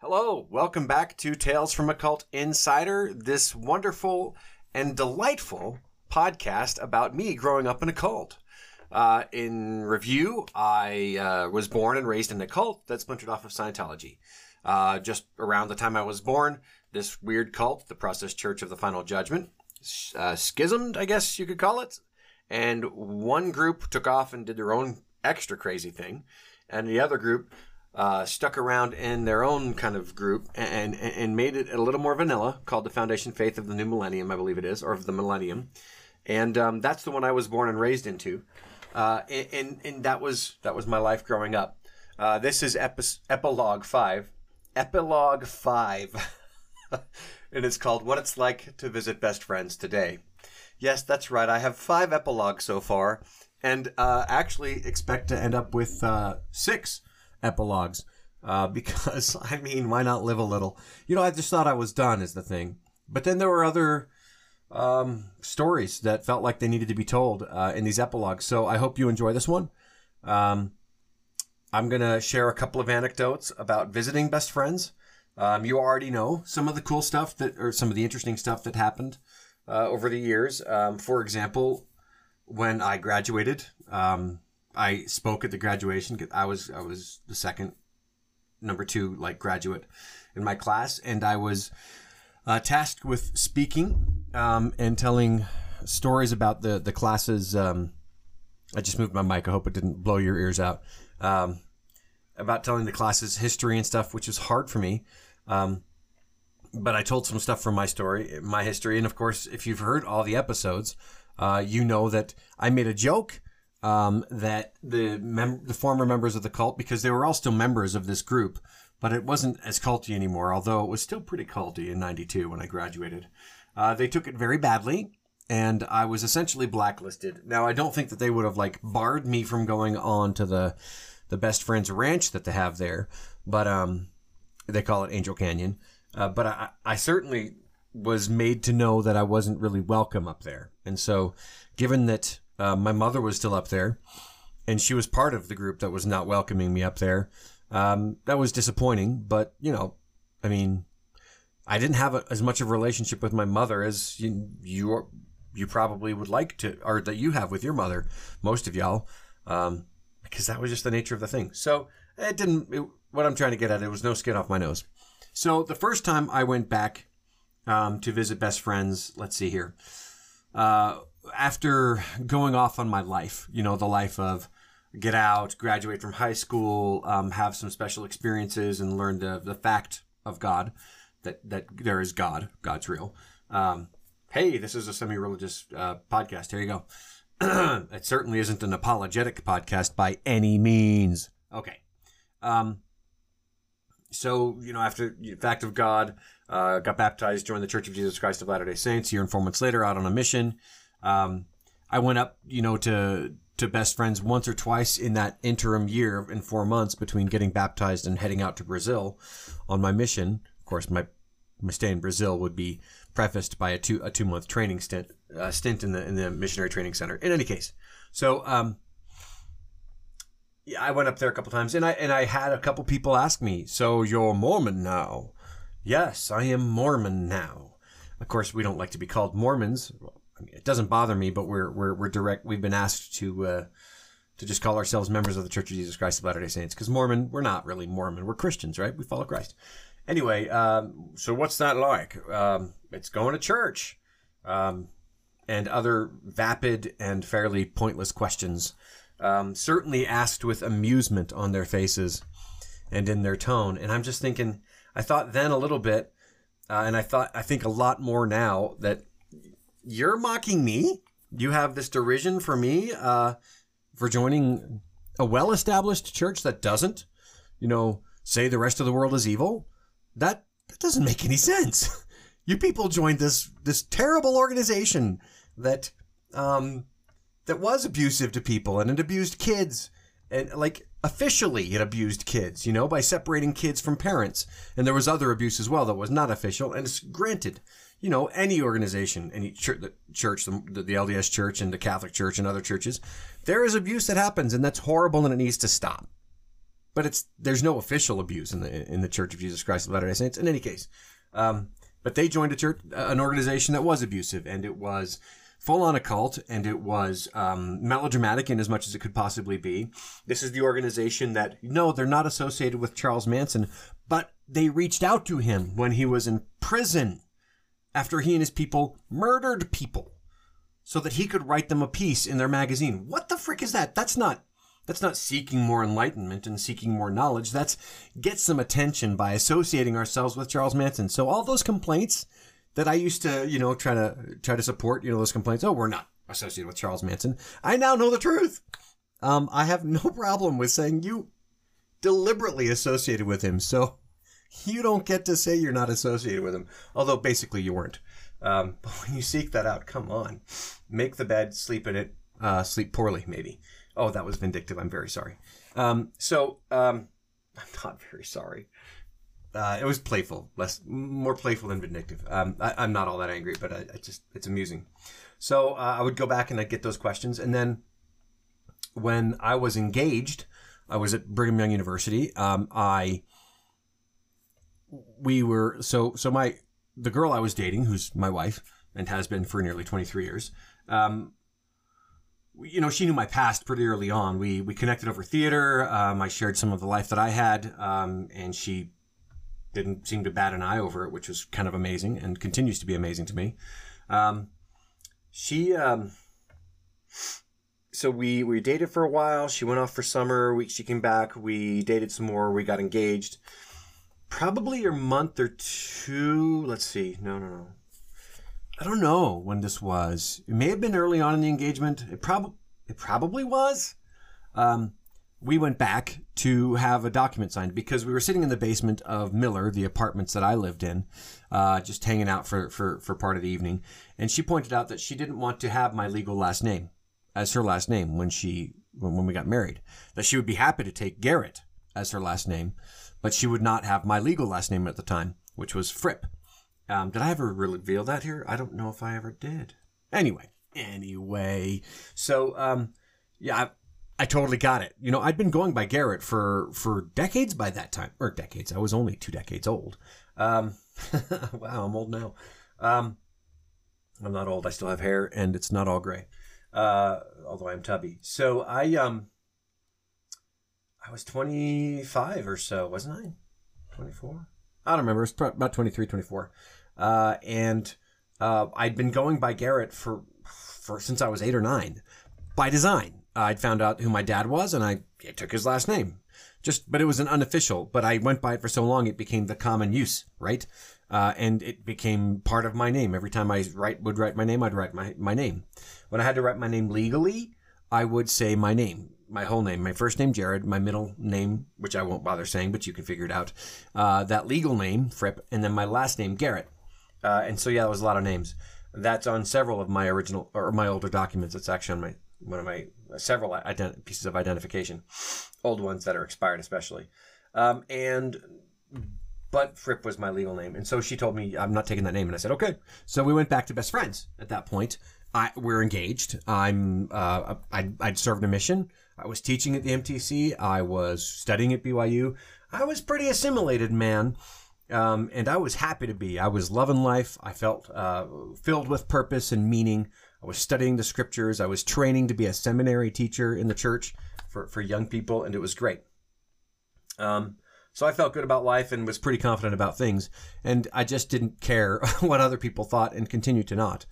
Hello, welcome back to Tales from a Cult Insider, this wonderful and delightful podcast about me growing up in a cult. Uh, in review, I uh, was born and raised in a cult that splintered off of Scientology. Uh, just around the time I was born, this weird cult, the Process Church of the Final Judgment, uh, schismed, I guess you could call it. And one group took off and did their own extra crazy thing, and the other group uh, stuck around in their own kind of group and, and, and made it a little more vanilla, called the Foundation Faith of the New Millennium, I believe it is, or of the Millennium. And um, that's the one I was born and raised into. Uh, and, and, and that was that was my life growing up. Uh, this is epi- epilogue five, epilogue five, and it's called "What It's Like to Visit Best Friends Today." Yes, that's right. I have five epilogues so far, and uh, actually expect to end up with uh, six epilogues. Uh, because I mean, why not live a little? You know, I just thought I was done is the thing. But then there were other um, stories that felt like they needed to be told uh, in these epilogues. So I hope you enjoy this one. Um, I'm gonna share a couple of anecdotes about visiting best friends. Um, you already know some of the cool stuff that, or some of the interesting stuff that happened uh, over the years. Um, for example, when I graduated, um, I spoke at the graduation. I was I was the second, number two like graduate in my class, and I was uh, tasked with speaking um, and telling stories about the the classes. Um, I just moved my mic. I hope it didn't blow your ears out. Um, about telling the classes history and stuff, which is hard for me. Um, but I told some stuff from my story, my history, and of course, if you've heard all the episodes, uh, you know that I made a joke um, that the mem- the former members of the cult, because they were all still members of this group, but it wasn't as culty anymore. Although it was still pretty culty in '92 when I graduated. Uh, they took it very badly, and I was essentially blacklisted. Now I don't think that they would have like barred me from going on to the the best friends ranch that they have there, but um, they call it Angel Canyon. Uh, but I, I certainly was made to know that I wasn't really welcome up there, and so given that uh, my mother was still up there, and she was part of the group that was not welcoming me up there. Um, that was disappointing, but you know, I mean, I didn't have a, as much of a relationship with my mother as you you, you probably would like to, or that you have with your mother, most of y'all, um, because that was just the nature of the thing. So it didn't. It, what I'm trying to get at, it was no skin off my nose. So the first time I went back um, to visit best friends, let's see here. Uh, after going off on my life, you know, the life of get out, graduate from high school, um, have some special experiences, and learn the, the fact of God that, that there is God, God's real. Um, hey, this is a semi religious uh, podcast. Here you go. it certainly isn't an apologetic podcast by any means. Okay. Um, so, you know, after fact of God, uh, got baptized, joined the Church of Jesus Christ of Latter day Saints. Year and four months later, out on a mission. Um, I went up, you know, to to best friends once or twice in that interim year in four months between getting baptized and heading out to Brazil on my mission. Of course, my my stay in Brazil would be prefaced by a two a two month training stint uh, stint in the in the missionary training center. In any case, so um, yeah, I went up there a couple times, and I and I had a couple people ask me, "So you're Mormon now?" Yes, I am Mormon now. Of course, we don't like to be called Mormons. I mean, it doesn't bother me, but we're we're we're direct. We've been asked to uh, to just call ourselves members of the Church of Jesus Christ of Latter Day Saints because Mormon, we're not really Mormon. We're Christians, right? We follow Christ. Anyway, um, so what's that like? Um, it's going to church, um, and other vapid and fairly pointless questions. Um, certainly asked with amusement on their faces and in their tone. And I'm just thinking, I thought then a little bit, uh, and I thought I think a lot more now that you're mocking me. You have this derision for me uh, for joining a well-established church that doesn't, you know, say the rest of the world is evil. That that doesn't make any sense. You people joined this this terrible organization that um, that was abusive to people and it abused kids and like officially it abused kids, you know, by separating kids from parents. And there was other abuse as well that was not official and it's granted you know, any organization, any church, the church, the, the LDS church and the Catholic church and other churches, there is abuse that happens and that's horrible and it needs to stop. but it's there's no official abuse in the in the Church of Jesus Christ of Latter Day Saints. In any case, um, but they joined a church, an organization that was abusive, and it was full on occult, and it was um, melodramatic in as much as it could possibly be. This is the organization that no, they're not associated with Charles Manson, but they reached out to him when he was in prison after he and his people murdered people so that he could write them a piece in their magazine. What the frick is that? That's not that's not seeking more enlightenment and seeking more knowledge. That's get some attention by associating ourselves with Charles Manson. So all those complaints that I used to, you know, try to try to support, you know, those complaints. Oh, we're not associated with Charles Manson. I now know the truth. Um, I have no problem with saying you deliberately associated with him. So you don't get to say you're not associated with him. Although basically you weren't. Um, but when you seek that out, come on, make the bed, sleep in it, uh, sleep poorly, maybe. Oh, that was vindictive. I'm very sorry. Um, so um, I'm not very sorry. Uh, it was playful, less more playful than vindictive. Um, I, am not all that angry, but I, I just it's amusing. So uh, I would go back and I'd get those questions, and then when I was engaged, I was at Brigham Young University. Um, I we were so so my the girl I was dating, who's my wife and has been for nearly 23 years. Um, you know, she knew my past pretty early on. We we connected over theater. Um, I shared some of the life that I had, um, and she didn't seem to bat an eye over it, which was kind of amazing and continues to be amazing to me. Um, she, um, so we we dated for a while. She went off for summer. We she came back. We dated some more. We got engaged. Probably a month or two. Let's see. No, no, no. I don't know when this was. It may have been early on in the engagement. It probably it probably was. Um, we went back to have a document signed because we were sitting in the basement of Miller, the apartments that I lived in, uh, just hanging out for, for, for part of the evening. And she pointed out that she didn't want to have my legal last name as her last name when she when, when we got married. That she would be happy to take Garrett as her last name, but she would not have my legal last name at the time, which was Fripp. Um, did I ever reveal that here? I don't know if I ever did. Anyway, anyway, so um, yeah, I, I totally got it. You know, I'd been going by Garrett for for decades by that time, or decades. I was only two decades old. Um, wow, I'm old now. Um, I'm not old. I still have hair, and it's not all gray. Uh, although I'm tubby. So I um, I was 25 or so, wasn't I? 24. I don't remember. It's about 23, 24. Uh, and uh, I'd been going by Garrett for for since I was eight or nine, by design. I'd found out who my dad was, and I took his last name. Just, but it was an unofficial. But I went by it for so long, it became the common use, right? Uh, and it became part of my name. Every time I write would write my name, I'd write my my name. When I had to write my name legally, I would say my name my whole name, my first name Jared, my middle name, which I won't bother saying, but you can figure it out. Uh, that legal name Fripp, and then my last name Garrett. Uh, and so yeah, that was a lot of names. That's on several of my original or my older documents. It's actually on my one of my uh, several ident- pieces of identification, old ones that are expired especially. Um, and but Fripp was my legal name, and so she told me I'm not taking that name, and I said okay. So we went back to best friends at that point. I, we're engaged. I'm uh, I, I'd served a mission. I was teaching at the MTC. I was studying at BYU. I was pretty assimilated, man. Um, and I was happy to be. I was loving life. I felt uh, filled with purpose and meaning. I was studying the scriptures. I was training to be a seminary teacher in the church for, for young people, and it was great. Um, so I felt good about life and was pretty confident about things. And I just didn't care what other people thought and continue to not.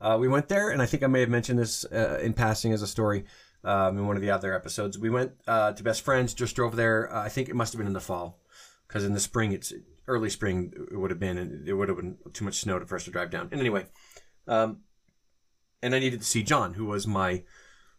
Uh, we went there, and I think I may have mentioned this uh, in passing as a story um, in one of the other episodes. We went uh, to Best Friends, just drove there. Uh, I think it must have been in the fall, because in the spring, it's early spring, it would have been, and it would have been too much snow for us to drive down. And anyway, um, and I needed to see John, who was my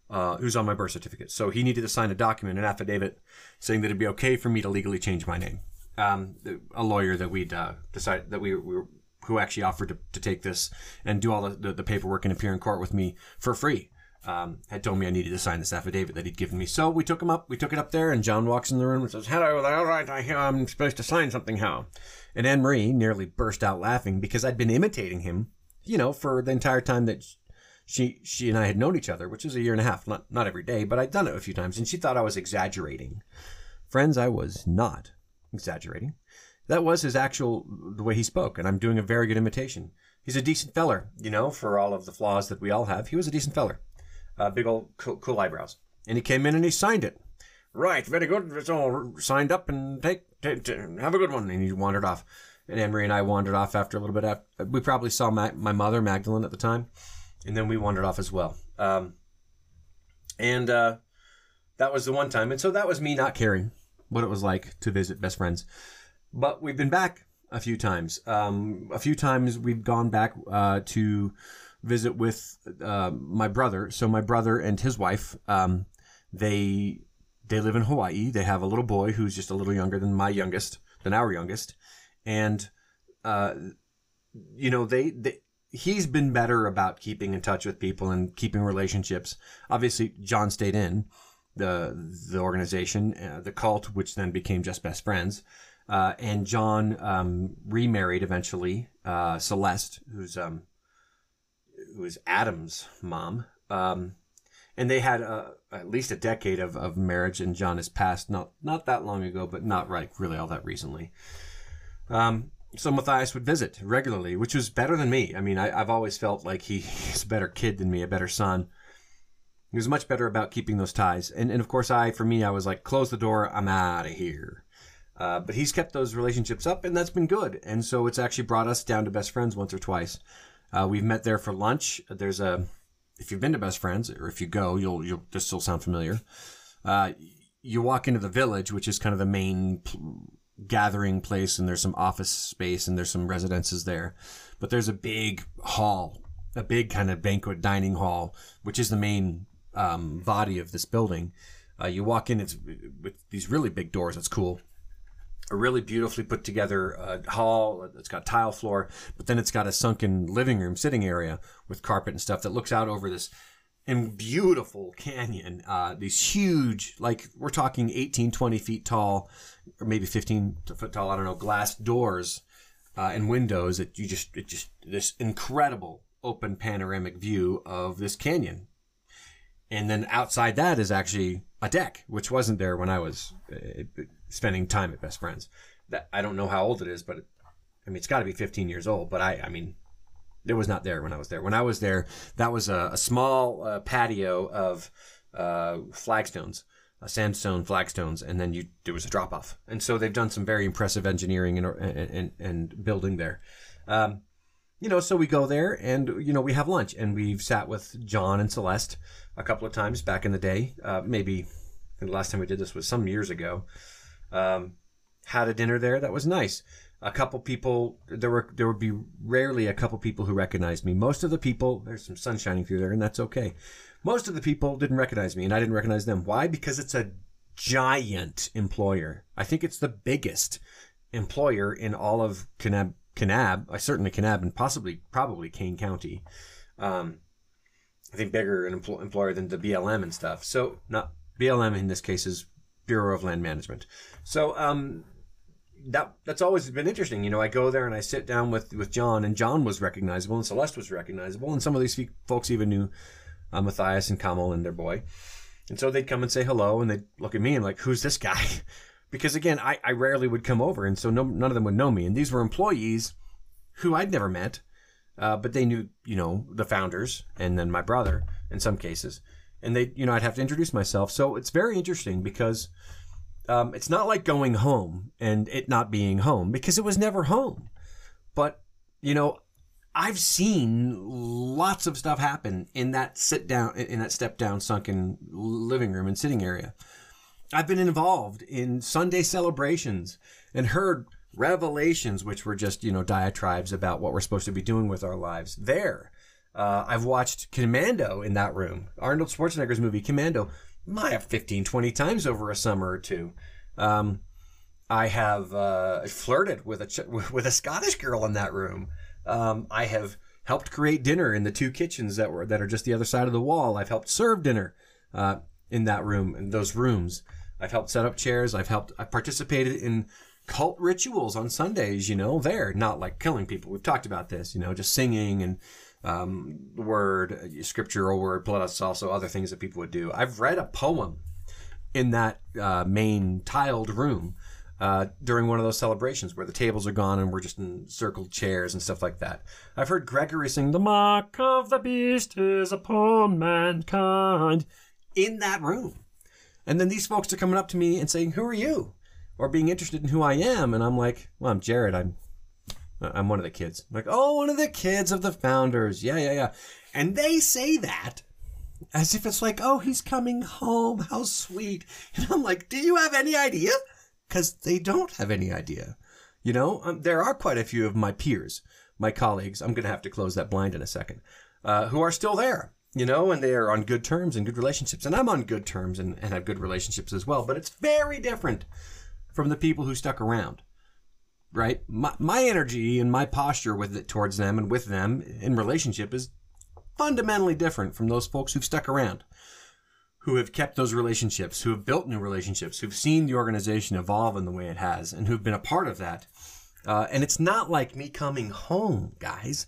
uh, who's on my birth certificate. So he needed to sign a document, an affidavit, saying that it'd be okay for me to legally change my name. Um, a lawyer that we'd uh, decided that we, we were, who actually offered to, to take this and do all the, the, the paperwork and appear in court with me for free um, had told me I needed to sign this affidavit that he'd given me. So we took him up. We took it up there, and John walks in the room and says, "Hello, all right, I, I'm supposed to sign something how?" And Anne Marie nearly burst out laughing because I'd been imitating him, you know, for the entire time that she she and I had known each other, which is a year and a half. Not not every day, but I'd done it a few times, and she thought I was exaggerating Friends, I was not exaggerating. That was his actual, the way he spoke, and I'm doing a very good imitation. He's a decent feller, you know, for all of the flaws that we all have. He was a decent feller. Uh, big old cool, cool eyebrows. And he came in and he signed it. Right, very good. It's all signed up and take, take, take have a good one. And he wandered off. And Emery and I wandered off after a little bit. After, we probably saw my, my mother, Magdalene, at the time. And then we wandered off as well. Um, and uh, that was the one time. And so that was me not caring what it was like to visit best friends. But we've been back a few times. Um, a few times we've gone back uh, to visit with uh, my brother. So my brother and his wife, um, they they live in Hawaii. They have a little boy who's just a little younger than my youngest, than our youngest, and uh, you know they, they he's been better about keeping in touch with people and keeping relationships. Obviously, John stayed in the the organization, uh, the cult, which then became just best friends. Uh, and John um, remarried eventually uh, Celeste, who's um, who is Adam's mom. Um, and they had uh, at least a decade of, of marriage, and John has passed not not that long ago, but not right really all that recently. Um, so Matthias would visit regularly, which was better than me. I mean, I, have always felt like he, he's a better kid than me, a better son. He was much better about keeping those ties, and and of course, I for me, I was like, close the door, I'm out of here. Uh, but he's kept those relationships up, and that's been good. And so it's actually brought us down to best friends once or twice. Uh, we've met there for lunch. There's a, if you've been to Best Friends, or if you go, you'll you'll this will sound familiar. Uh, you walk into the village, which is kind of the main pl- gathering place, and there's some office space and there's some residences there. But there's a big hall, a big kind of banquet dining hall, which is the main um, body of this building. Uh, you walk in, it's with these really big doors. It's cool a really beautifully put together uh, hall. It's got tile floor, but then it's got a sunken living room sitting area with carpet and stuff that looks out over this and beautiful canyon. Uh, these huge, like we're talking 18, 20 feet tall, or maybe 15 foot tall. I don't know, glass doors uh, and windows that you just, it just this incredible open panoramic view of this canyon. And then outside that is actually a deck, which wasn't there when I was uh, spending time at Best Friends. That I don't know how old it is, but it, I mean it's got to be 15 years old. But I, I mean, it was not there when I was there. When I was there, that was a, a small uh, patio of uh, flagstones, uh, sandstone flagstones, and then you there was a drop off. And so they've done some very impressive engineering and and, and building there. Um, you know, so we go there and you know we have lunch, and we've sat with John and Celeste a couple of times back in the day. Uh, maybe the last time we did this was some years ago. Um, had a dinner there. That was nice. A couple people there were there would be rarely a couple people who recognized me. Most of the people there's some sun shining through there, and that's okay. Most of the people didn't recognize me, and I didn't recognize them. Why? Because it's a giant employer. I think it's the biggest employer in all of Kanab. Kanab, I certainly Kanab, and possibly probably Kane County. Um, I think bigger an empl- employer than the BLM and stuff. So not BLM in this case is Bureau of Land Management. So um, that that's always been interesting. You know, I go there and I sit down with with John, and John was recognizable, and Celeste was recognizable, and some of these folks even knew uh, Matthias and Kamal and their boy. And so they'd come and say hello, and they'd look at me and like, "Who's this guy?" because again, I, I rarely would come over, and so no, none of them would know me. And these were employees who I'd never met, uh, but they knew, you know, the founders and then my brother in some cases and they, you know, I'd have to introduce myself. So it's very interesting because um, it's not like going home and it not being home because it was never home. But you know, I've seen lots of stuff happen in that sit down, in that step down, sunken living room and sitting area. I've been involved in Sunday celebrations and heard revelations, which were just, you know, diatribes about what we're supposed to be doing with our lives there. Uh, I've watched Commando in that room, Arnold Schwarzenegger's movie Commando, my 15, 20 times over a summer or two. Um, I have uh, flirted with a with a Scottish girl in that room. Um, I have helped create dinner in the two kitchens that were that are just the other side of the wall. I've helped serve dinner uh, in that room in those rooms. I've helped set up chairs. I've helped. I've participated in cult rituals on Sundays. You know, there not like killing people. We've talked about this. You know, just singing and um, word, scriptural word, plus also other things that people would do. I've read a poem in that uh, main tiled room uh, during one of those celebrations where the tables are gone and we're just in circled chairs and stuff like that. I've heard Gregory sing, The mark of the beast is upon mankind in that room. And then these folks are coming up to me and saying, Who are you? Or being interested in who I am. And I'm like, Well, I'm Jared. I'm I'm one of the kids. I'm like, oh, one of the kids of the founders. Yeah, yeah, yeah. And they say that as if it's like, oh, he's coming home. How sweet. And I'm like, do you have any idea? Because they don't have any idea. You know, um, there are quite a few of my peers, my colleagues. I'm going to have to close that blind in a second, uh, who are still there. You know, and they are on good terms and good relationships. And I'm on good terms and, and have good relationships as well. But it's very different from the people who stuck around right? My, my energy and my posture with it towards them and with them in relationship is fundamentally different from those folks who've stuck around, who have kept those relationships, who have built new relationships, who've seen the organization evolve in the way it has, and who've been a part of that. Uh, and it's not like me coming home, guys.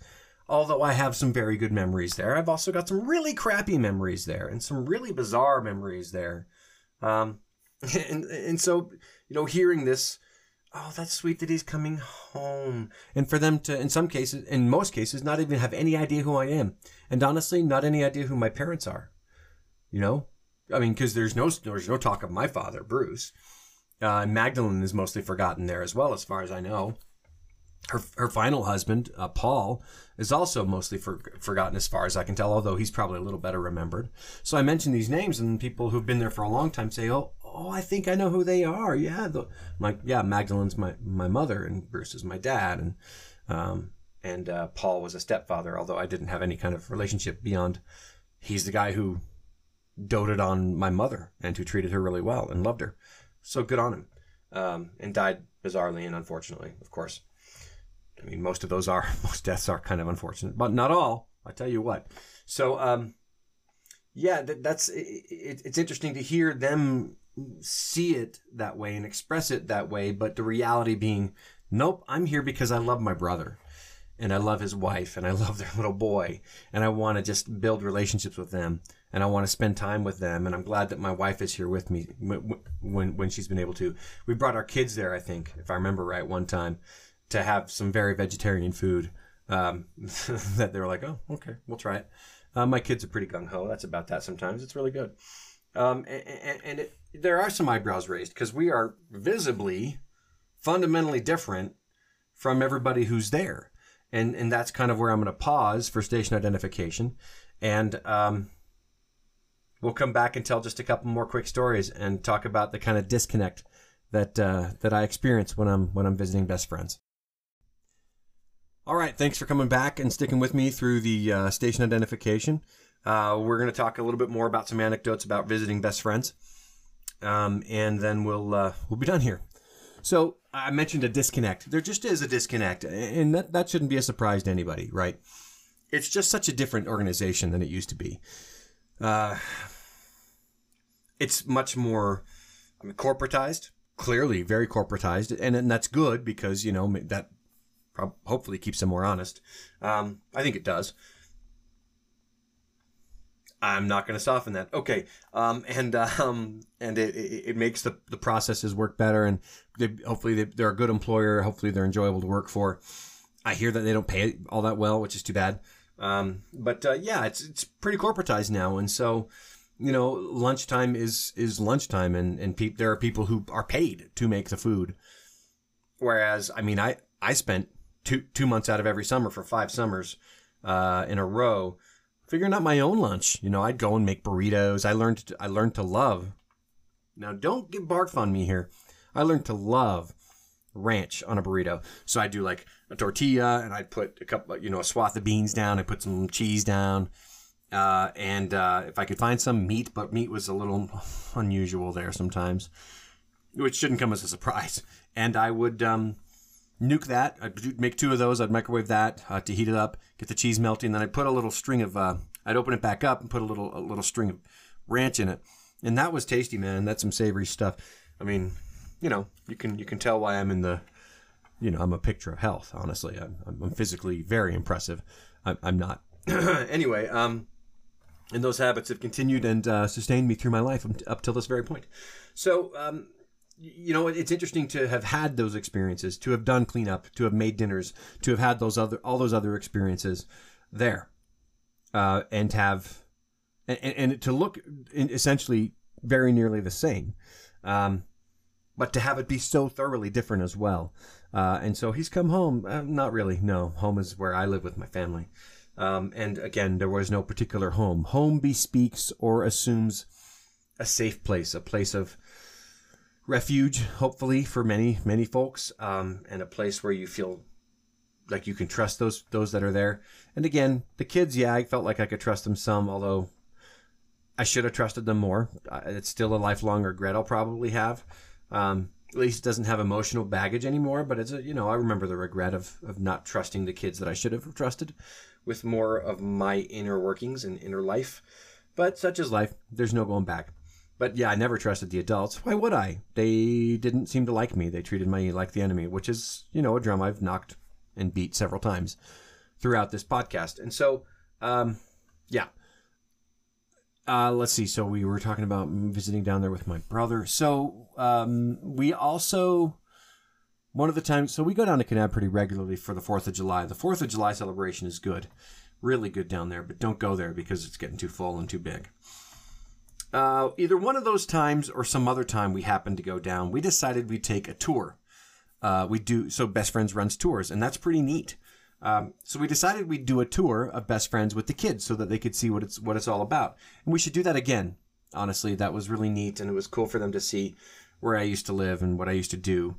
Although I have some very good memories there, I've also got some really crappy memories there and some really bizarre memories there. Um, and, and so, you know, hearing this, oh, that's sweet that he's coming home. And for them to, in some cases, in most cases, not even have any idea who I am. And honestly, not any idea who my parents are. You know? I mean, because there's no, there's no talk of my father, Bruce. Uh, Magdalene is mostly forgotten there as well, as far as I know. Her, her final husband, uh, Paul, is also mostly for, forgotten as far as I can tell, although he's probably a little better remembered. So I mention these names, and people who've been there for a long time say, "Oh, oh, I think I know who they are. Yeah, the, like yeah, Magdalene's my my mother and Bruce is my dad, and um, and uh, Paul was a stepfather. Although I didn't have any kind of relationship beyond, he's the guy who doted on my mother and who treated her really well and loved her. So good on him. Um, and died bizarrely and unfortunately, of course. I mean, most of those are most deaths are kind of unfortunate, but not all. I tell you what. So, um, yeah, that, that's it, it's interesting to hear them see it that way and express it that way, but the reality being, nope, I'm here because I love my brother and I love his wife and I love their little boy and I want to just build relationships with them and I want to spend time with them and I'm glad that my wife is here with me when when she's been able to. We brought our kids there, I think, if I remember right, one time to have some very vegetarian food. Um, that they were like, oh, okay, we'll try it. Uh, my kids are pretty gung ho. That's about that. Sometimes it's really good. Um, and, and it, there are some eyebrows raised because we are visibly, fundamentally different from everybody who's there. And, and that's kind of where I'm going to pause for station identification. And um, we'll come back and tell just a couple more quick stories and talk about the kind of disconnect that uh, that I experience when I'm when I'm visiting best friends. All right, thanks for coming back and sticking with me through the uh, station identification. Uh, we're going to talk a little bit more about some anecdotes about visiting best friends, um, and then we'll uh, we'll be done here. So I mentioned a disconnect. There just is a disconnect, and that that shouldn't be a surprise to anybody, right? It's just such a different organization than it used to be. Uh, it's much more I mean, corporatized, clearly very corporatized, and, and that's good because you know that hopefully keeps them more honest. Um, I think it does. I'm not going to soften that. Okay. Um, and, um, and it, it, it, makes the, the processes work better. And they, hopefully they, are a good employer. Hopefully they're enjoyable to work for. I hear that they don't pay all that well, which is too bad. Um, but, uh, yeah, it's, it's pretty corporatized now. And so, you know, lunchtime is, is lunchtime and, and pe- there are people who are paid to make the food. Whereas, I mean, I, I spent two, two months out of every summer for five summers, uh, in a row figuring out my own lunch. You know, I'd go and make burritos. I learned to, I learned to love. Now, don't get barf on me here. I learned to love ranch on a burrito. So I'd do like a tortilla and I'd put a couple, you know, a swath of beans down. I put some cheese down. Uh, and uh, if I could find some meat, but meat was a little unusual there sometimes, which shouldn't come as a surprise. And I would um, nuke that. I'd make two of those. I'd microwave that uh, to heat it up, get the cheese melting. Then I'd put a little string of. Uh, I'd open it back up and put a little a little string of ranch in it, and that was tasty, man. That's some savory stuff. I mean, you know, you can you can tell why I'm in the. You know, I'm a picture of health. Honestly, I'm, I'm physically very impressive. I'm, I'm not. anyway, um, and those habits have continued and uh, sustained me through my life up till this very point. So, um, you know, it's interesting to have had those experiences, to have done cleanup, to have made dinners, to have had those other all those other experiences there, uh, and have and, and to look essentially very nearly the same, um, but to have it be so thoroughly different as well. Uh, and so he's come home. Uh, not really. No, home is where I live with my family. Um, and again, there was no particular home. Home bespeaks or assumes a safe place, a place of refuge, hopefully for many many folks, um, and a place where you feel like you can trust those those that are there. And again, the kids, yeah, I felt like I could trust them some, although I should have trusted them more. It's still a lifelong regret I'll probably have. Um, at least it doesn't have emotional baggage anymore, but it's a, you know, I remember the regret of, of not trusting the kids that I should have trusted with more of my inner workings and inner life. But such is life. There's no going back. But yeah, I never trusted the adults. Why would I? They didn't seem to like me. They treated me like the enemy, which is, you know, a drum I've knocked and beat several times throughout this podcast. And so, um, yeah. Uh, let's see. So we were talking about visiting down there with my brother. So um, we also one of the times. So we go down to Kanab pretty regularly for the Fourth of July. The Fourth of July celebration is good, really good down there. But don't go there because it's getting too full and too big. Uh, either one of those times or some other time we happened to go down, we decided we'd take a tour. Uh, we do so. Best Friends runs tours, and that's pretty neat. Um, so we decided we'd do a tour of Best Friends with the kids so that they could see what it's what it's all about, and we should do that again. Honestly, that was really neat, and it was cool for them to see where I used to live and what I used to do.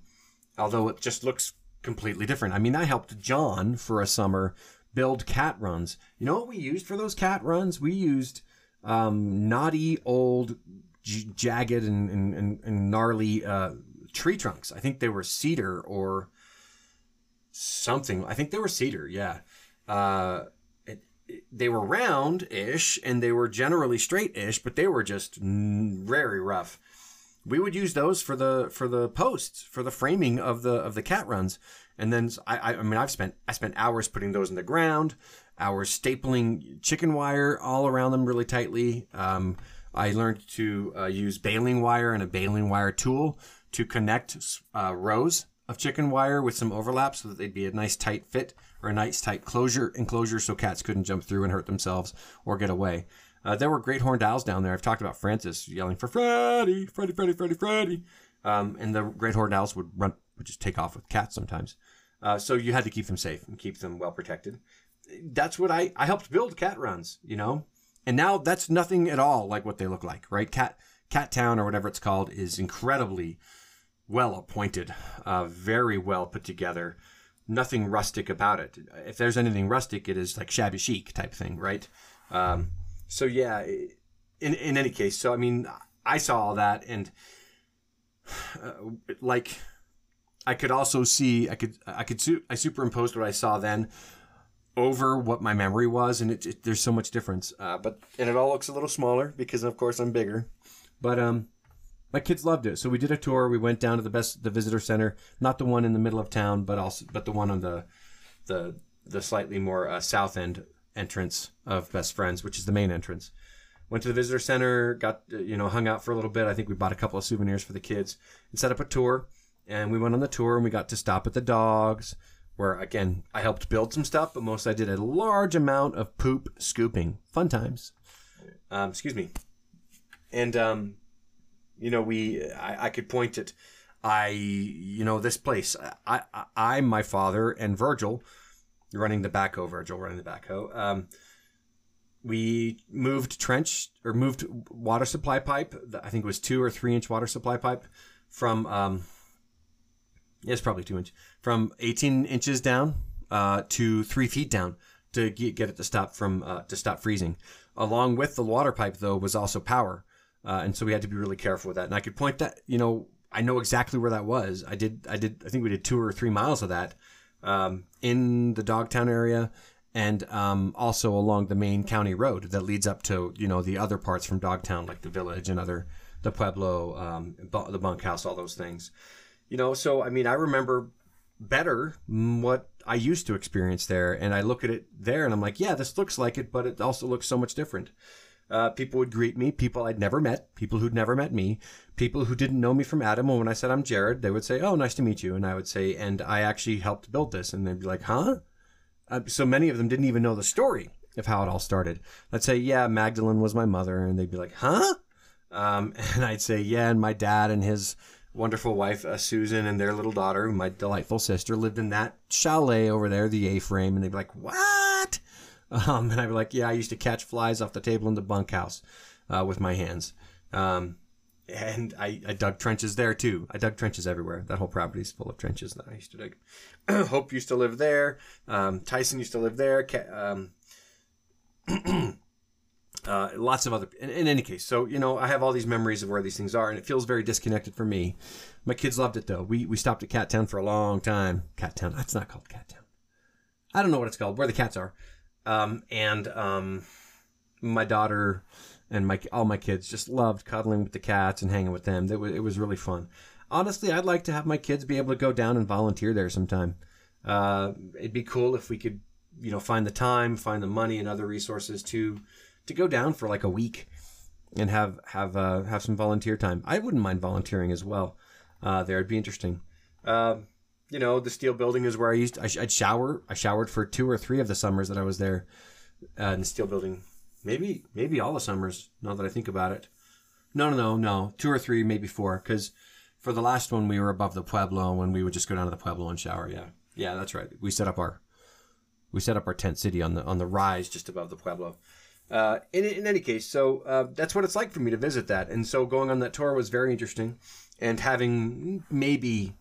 Although it just looks completely different. I mean, I helped John for a summer build cat runs. You know what we used for those cat runs? We used um, knotty old, j- jagged and, and, and gnarly uh, tree trunks. I think they were cedar or something. I think they were cedar. Yeah. Uh, it, it, they were round-ish and they were generally straight-ish, but they were just very rough. We would use those for the for the posts for the framing of the of the cat runs, and then I I mean I've spent I spent hours putting those in the ground, hours stapling chicken wire all around them really tightly. Um, I learned to uh, use baling wire and a baling wire tool to connect uh, rows of chicken wire with some overlap so that they'd be a nice tight fit or a nice tight closure enclosure so cats couldn't jump through and hurt themselves or get away. Uh, there were great horned owls down there. I've talked about Francis yelling for Freddy, Freddy, Freddy, Freddy, Freddy. Um, and the great horned owls would run, would just take off with cats sometimes. Uh, so you had to keep them safe and keep them well protected. That's what I, I helped build cat runs, you know? And now that's nothing at all like what they look like, right? Cat, Cat Town or whatever it's called is incredibly well appointed, uh, very well put together. Nothing rustic about it. If there's anything rustic, it is like shabby chic type thing, right? Um, so yeah, in in any case, so I mean, I saw all that, and uh, like, I could also see, I could, I could, I superimposed what I saw then over what my memory was, and it, it there's so much difference. Uh, but and it all looks a little smaller because, of course, I'm bigger. But um, my kids loved it. So we did a tour. We went down to the best the visitor center, not the one in the middle of town, but also but the one on the the the slightly more uh, south end entrance of Best Friends, which is the main entrance. Went to the visitor center, got uh, you know hung out for a little bit. I think we bought a couple of souvenirs for the kids and set up a tour. And we went on the tour and we got to stop at the dogs, where again I helped build some stuff, but most I did a large amount of poop scooping. Fun times. Um, excuse me. And um, you know, we I, I could point at I you know this place. I, I I my father and Virgil running the backhoe. Virgil running the backhoe. Um, we moved trench or moved water supply pipe. I think it was two or three inch water supply pipe from um, it's probably two inch from 18 inches down uh, to three feet down to get, get it to stop from uh, to stop freezing. Along with the water pipe though was also power. Uh, and so we had to be really careful with that. And I could point that, you know, I know exactly where that was. I did, I did, I think we did two or three miles of that um, in the Dogtown area, and um, also along the main county road that leads up to, you know, the other parts from Dogtown, like the village and other, the Pueblo, um, the bunkhouse, all those things. You know, so I mean, I remember better what I used to experience there, and I look at it there, and I'm like, yeah, this looks like it, but it also looks so much different. Uh, people would greet me, people I'd never met, people who'd never met me, people who didn't know me from Adam. And when I said I'm Jared, they would say, "Oh, nice to meet you," and I would say, "And I actually helped build this," and they'd be like, "Huh?" Uh, so many of them didn't even know the story of how it all started. I'd say, "Yeah, Magdalene was my mother," and they'd be like, "Huh?" Um, and I'd say, "Yeah," and my dad and his wonderful wife uh, Susan and their little daughter, my delightful sister, lived in that chalet over there, the A-frame, and they'd be like, "What?" Um, and I'd be like, yeah, I used to catch flies off the table in the bunkhouse uh, with my hands. Um, and I, I dug trenches there too. I dug trenches everywhere. That whole property is full of trenches that I used to dig. Hope used to live there. Um, Tyson used to live there. Um, uh, lots of other. In, in, any case, so you know, I have all these memories of where these things are, and it feels very disconnected for me. My kids loved it though. We we stopped at Cat Town for a long time. Cat Town. That's not called Cat Town. I don't know what it's called. Where the cats are. Um, and um, my daughter and my all my kids just loved cuddling with the cats and hanging with them. It was, it was really fun. Honestly, I'd like to have my kids be able to go down and volunteer there sometime. Uh, it'd be cool if we could, you know, find the time, find the money, and other resources to to go down for like a week and have have uh, have some volunteer time. I wouldn't mind volunteering as well. Uh, there, it'd be interesting. Uh, you know, the steel building is where I used. I, would shower. I showered for two or three of the summers that I was there uh, in the steel building. Maybe, maybe all the summers. Now that I think about it, no, no, no, no. Two or three, maybe four. Because for the last one, we were above the pueblo, when we would just go down to the pueblo and shower. Yeah, yeah, that's right. We set up our we set up our tent city on the on the rise just above the pueblo. Uh, in, in any case, so uh, that's what it's like for me to visit that, and so going on that tour was very interesting, and having maybe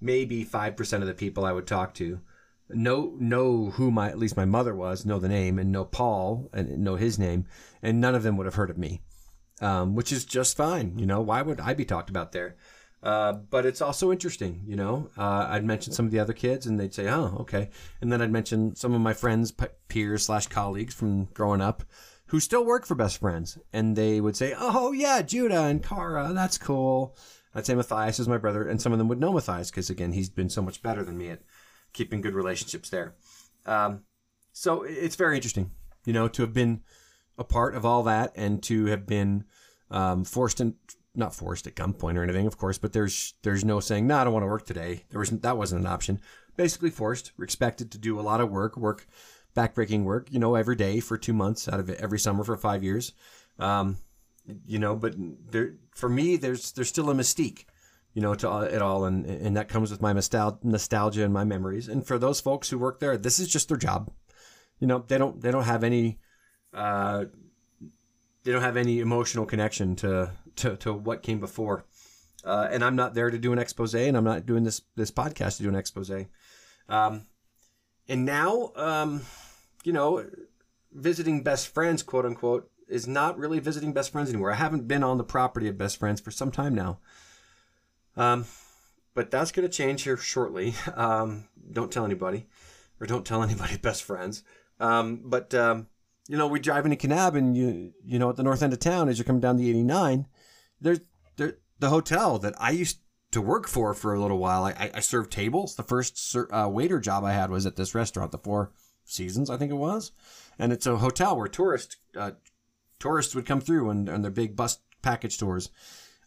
maybe 5% of the people I would talk to know know who my at least my mother was, know the name, and know Paul and know his name, and none of them would have heard of me, um, which is just fine. You know, why would I be talked about there? Uh, but it's also interesting, you know. Uh, I'd mention some of the other kids, and they'd say, "Oh, okay," and then I'd mention some of my friends, peers slash colleagues from growing up, who still work for Best Friends, and they would say, "Oh yeah, Judah and Kara, that's cool." I'd say Matthias is my brother, and some of them would know Matthias because again, he's been so much better than me at keeping good relationships there. Um, so it's very interesting, you know, to have been a part of all that and to have been um, forced and not forced at gunpoint or anything, of course, but there's there's no saying, no, I don't want to work today. There was that wasn't an option. Basically forced, expected to do a lot of work, work, backbreaking work, you know, every day for two months out of it, every summer for five years. Um, you know, but there, for me, there's there's still a mystique, you know, to it all, and and that comes with my nostalgia and my memories. And for those folks who work there, this is just their job. You know, they don't they don't have any, uh, they don't have any emotional connection to to, to what came before. Uh, and I'm not there to do an expose, and I'm not doing this this podcast to do an expose. Um, and now, um, you know, visiting best friends, quote unquote, is not really visiting best friends anymore. I haven't been on the property of best friends for some time now. Um, but that's going to change here shortly. Um, don't tell anybody, or don't tell anybody best friends. Um, but um, you know, we drive into Kanab, and you you know at the north end of town as you're coming down the 89, there's there the hotel that I used to work for for a little while. I, I served tables. The first uh, waiter job I had was at this restaurant, the Four Seasons, I think it was, and it's a hotel where tourists uh, tourists would come through and, and their big bus package tours.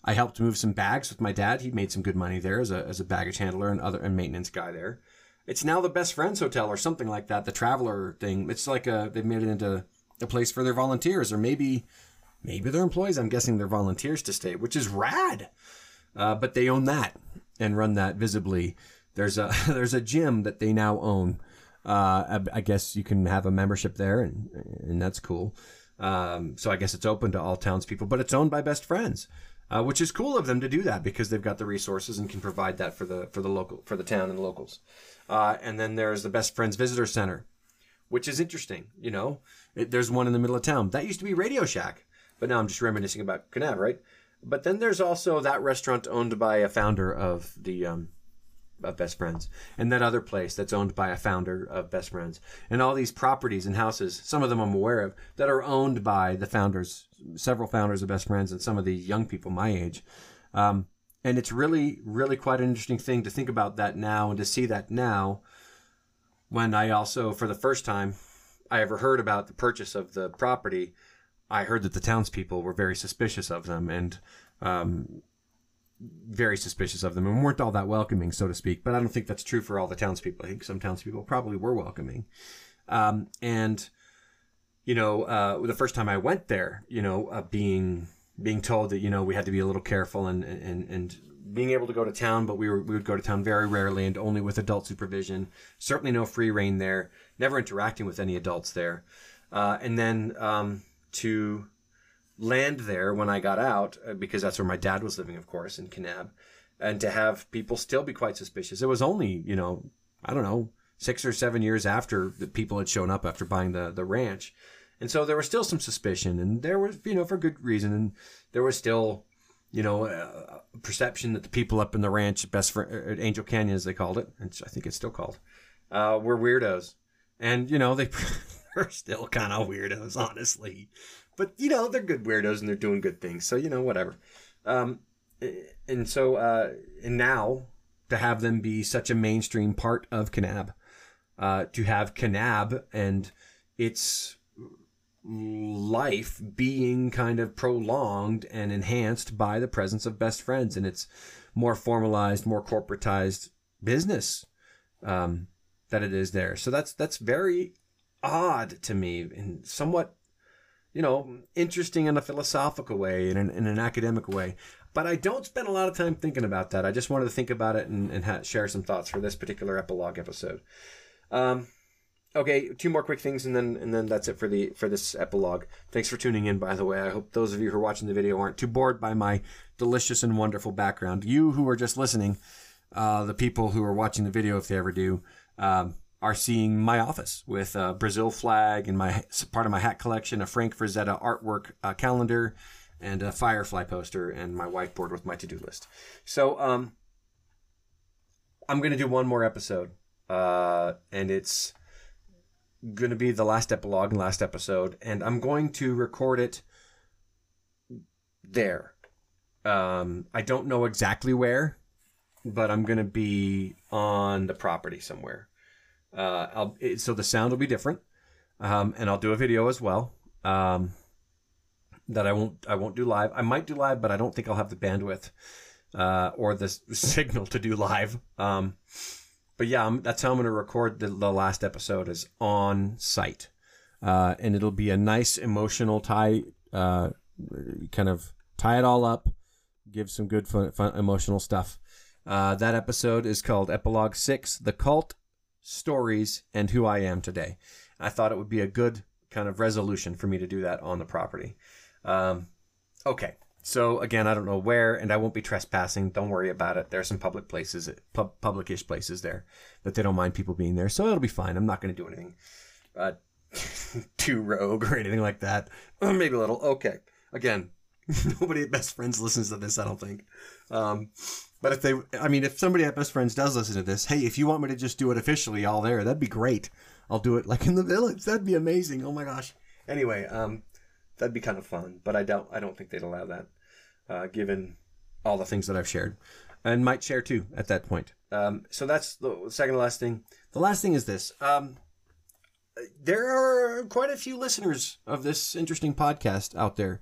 I helped move some bags with my dad. He made some good money there as a, as a baggage handler and other and maintenance guy there. It's now the Best Friends Hotel or something like that. The Traveler thing. It's like a they've made it into a place for their volunteers or maybe maybe their employees. I'm guessing they're volunteers to stay, which is rad. Uh, but they own that and run that visibly. There's a there's a gym that they now own. Uh, I, I guess you can have a membership there, and and that's cool. Um, so I guess it's open to all townspeople, but it's owned by best friends, uh, which is cool of them to do that because they've got the resources and can provide that for the for the local for the town and the locals. Uh, and then there's the Best Friends Visitor Center, which is interesting. You know, it, there's one in the middle of town that used to be Radio Shack, but now I'm just reminiscing about Kanab, right? But then there's also that restaurant owned by a founder of the um, of Best Friends, and that other place that's owned by a founder of Best Friends, and all these properties and houses, some of them I'm aware of, that are owned by the founders, several founders of Best Friends, and some of the young people my age. Um, and it's really, really quite an interesting thing to think about that now and to see that now when I also, for the first time I ever heard about the purchase of the property, I heard that the townspeople were very suspicious of them. And um, very suspicious of them and weren't all that welcoming, so to speak. But I don't think that's true for all the townspeople. I think some townspeople probably were welcoming. Um, and you know, uh, the first time I went there, you know, uh, being being told that you know we had to be a little careful and and and being able to go to town, but we were we would go to town very rarely and only with adult supervision. Certainly no free rein there. Never interacting with any adults there. Uh, and then um, to land there when I got out, uh, because that's where my dad was living, of course, in Kanab, and to have people still be quite suspicious. It was only you know I don't know six or seven years after the people had shown up after buying the the ranch. And so there was still some suspicion, and there was, you know, for good reason, and there was still you know, uh, perception that the people up in the ranch, best friend, uh, Angel Canyon, as they called it, which I think it's still called, uh, were weirdos. And, you know, they are still kind of weirdos, honestly. But, you know, they're good weirdos and they're doing good things. So, you know, whatever. Um, and so, uh, and now to have them be such a mainstream part of Kanab, uh, to have Kanab and its life being kind of prolonged and enhanced by the presence of best friends and its more formalized, more corporatized business um, that it is there. So that's that's very odd to me and somewhat, you know, interesting in a philosophical way in, in, an academic way. But I don't spend a lot of time thinking about that. I just wanted to think about it and, and ha- share some thoughts for this particular epilogue episode. Um, Okay, two more quick things, and then and then that's it for the for this epilogue. Thanks for tuning in. By the way, I hope those of you who are watching the video aren't too bored by my delicious and wonderful background. You who are just listening, uh, the people who are watching the video, if they ever do, um, are seeing my office with a Brazil flag and my part of my hat collection, a Frank Frazetta artwork uh, calendar, and a Firefly poster, and my whiteboard with my to do list. So um, I'm gonna do one more episode, uh, and it's going to be the last epilogue and last episode, and I'm going to record it there. Um, I don't know exactly where, but I'm going to be on the property somewhere. Uh, it, so the sound will be different, um, and I'll do a video as well. Um, that I won't I won't do live. I might do live, but I don't think I'll have the bandwidth uh, or the signal to do live. Um, but yeah, I'm, that's how I'm going to record the, the, last episode is on site, uh, and it'll be a nice emotional tie, uh, kind of tie it all up, give some good fun, fun emotional stuff. Uh, that episode is called Epilogue Six: The Cult, Stories, and Who I Am Today. I thought it would be a good kind of resolution for me to do that on the property. Um, okay, so again, I don't know where, and I won't be trespassing. Don't worry about it. There are some public places, pub- publicish places there that they don't mind people being there, so it'll be fine. I'm not going to do anything uh, too rogue or anything like that. maybe a little. Okay. Again, nobody at Best Friends listens to this. I don't think. Um, but if they, I mean, if somebody at Best Friends does listen to this, hey, if you want me to just do it officially all there, that'd be great. I'll do it like in the village. That'd be amazing. Oh my gosh. Anyway, um, That'd be kind of fun, but I don't. I don't think they'd allow that, uh, given all the things that I've shared, and might share too at that point. Um, so that's the second to last thing. The last thing is this. Um, there are quite a few listeners of this interesting podcast out there.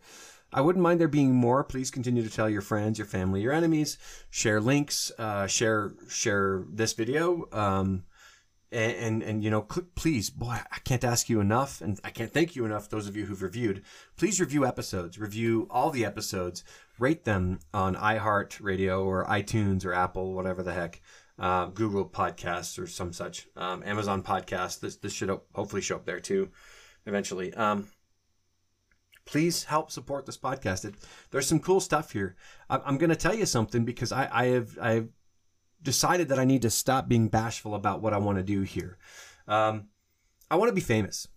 I wouldn't mind there being more. Please continue to tell your friends, your family, your enemies. Share links. Uh, share share this video. Um, and, and, and you know please boy i can't ask you enough and i can't thank you enough those of you who've reviewed please review episodes review all the episodes rate them on iheart radio or itunes or apple whatever the heck uh, google podcasts or some such um, amazon podcast this, this should hopefully show up there too eventually um, please help support this podcast it, there's some cool stuff here I, i'm going to tell you something because I, I have i have decided that I need to stop being bashful about what I want to do here. Um, I want to be famous,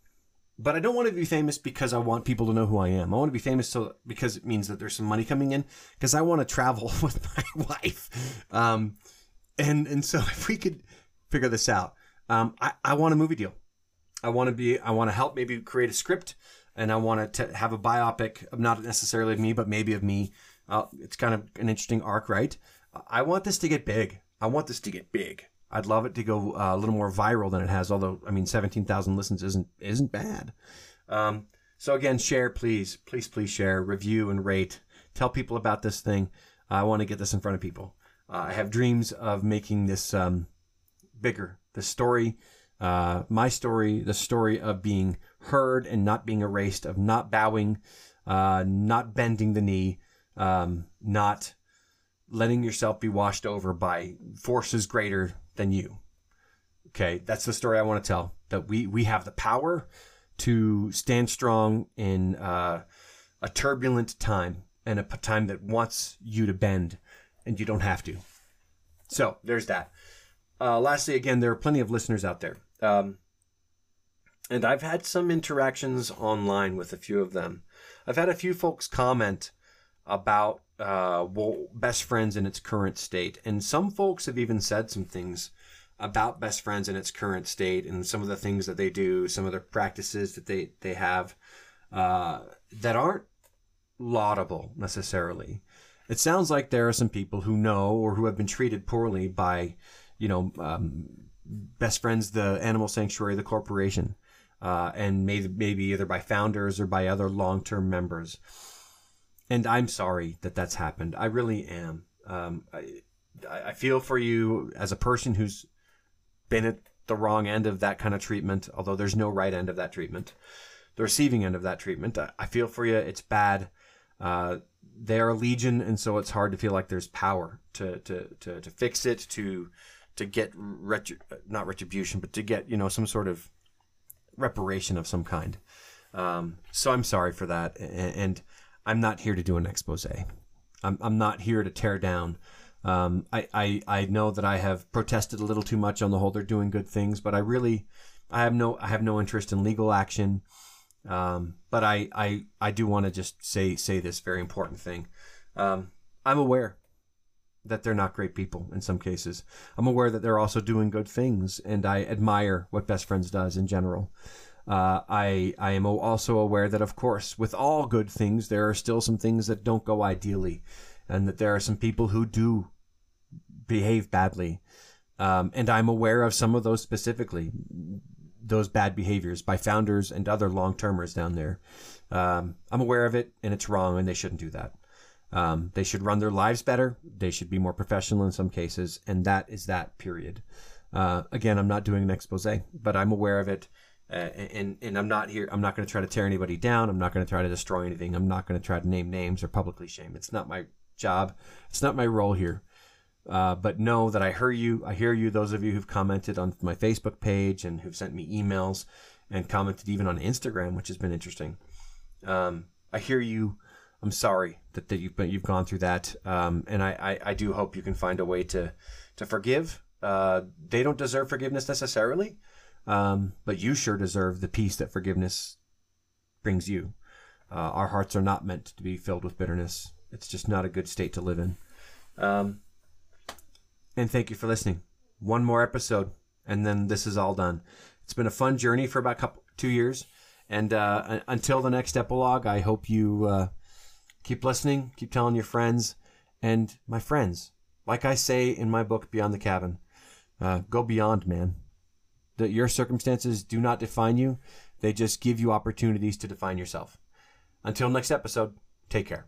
but I don't want to be famous because I want people to know who I am. I want to be famous so because it means that there's some money coming in because I want to travel with my wife. Um, and and so if we could figure this out, um, I, I want a movie deal. I want to be I want to help maybe create a script and I want it to have a biopic, not necessarily of me, but maybe of me. Uh, it's kind of an interesting arc, right? I want this to get big. I want this to get big. I'd love it to go uh, a little more viral than it has. Although I mean, seventeen thousand listens isn't isn't bad. Um, So again, share, please, please, please share, review, and rate. Tell people about this thing. I want to get this in front of people. Uh, I have dreams of making this um, bigger. The story, uh, my story, the story of being heard and not being erased, of not bowing, uh, not bending the knee, um, not letting yourself be washed over by forces greater than you. Okay, that's the story I want to tell. That we we have the power to stand strong in uh, a turbulent time and a time that wants you to bend, and you don't have to. So there's that. Uh, lastly, again, there are plenty of listeners out there. Um, and I've had some interactions online with a few of them. I've had a few folks comment about uh, well, best friends in its current state, and some folks have even said some things about best friends in its current state and some of the things that they do, some of the practices that they they have uh, that aren't laudable necessarily. It sounds like there are some people who know or who have been treated poorly by, you know, um, best friends, the animal sanctuary, the corporation, uh, and maybe maybe either by founders or by other long term members. And I'm sorry that that's happened. I really am. Um, I, I feel for you as a person who's been at the wrong end of that kind of treatment, although there's no right end of that treatment. The receiving end of that treatment, I feel for you. It's bad. Uh, they are legion, and so it's hard to feel like there's power to to to, to fix it, to to get not retribution, but to get you know some sort of reparation of some kind. Um, so I'm sorry for that, and, and, I'm not here to do an expose. I'm I'm not here to tear down um, I, I I know that I have protested a little too much on the whole. They're doing good things, but I really I have no I have no interest in legal action. Um, but I I I do want to just say say this very important thing. Um, I'm aware that they're not great people in some cases. I'm aware that they're also doing good things, and I admire what Best Friends does in general. Uh, I I am also aware that, of course, with all good things, there are still some things that don't go ideally and that there are some people who do behave badly. Um, and I'm aware of some of those specifically, those bad behaviors by founders and other long termers down there. Um, I'm aware of it, and it's wrong, and they shouldn't do that. Um, they should run their lives better. They should be more professional in some cases, and that is that. Period. Uh, again, I'm not doing an expose, but I'm aware of it, uh, and and I'm not here. I'm not going to try to tear anybody down. I'm not going to try to destroy anything. I'm not going to try to name names or publicly shame. It's not my job. It's not my role here. Uh, but know that I hear you. I hear you. Those of you who've commented on my Facebook page and who've sent me emails and commented even on Instagram, which has been interesting. Um, I hear you. I'm sorry that, that you've you've gone through that, um, and I, I, I, do hope you can find a way to to forgive. Uh, they don't deserve forgiveness necessarily, um, but you sure deserve the peace that forgiveness brings you. Uh, our hearts are not meant to be filled with bitterness. It's just not a good state to live in. Um, and thank you for listening. One more episode, and then this is all done. It's been a fun journey for about couple, two years. And uh, until the next epilogue, I hope you uh, keep listening, keep telling your friends. And my friends, like I say in my book, Beyond the Cabin, uh, go beyond, man. That your circumstances do not define you, they just give you opportunities to define yourself. Until next episode, take care.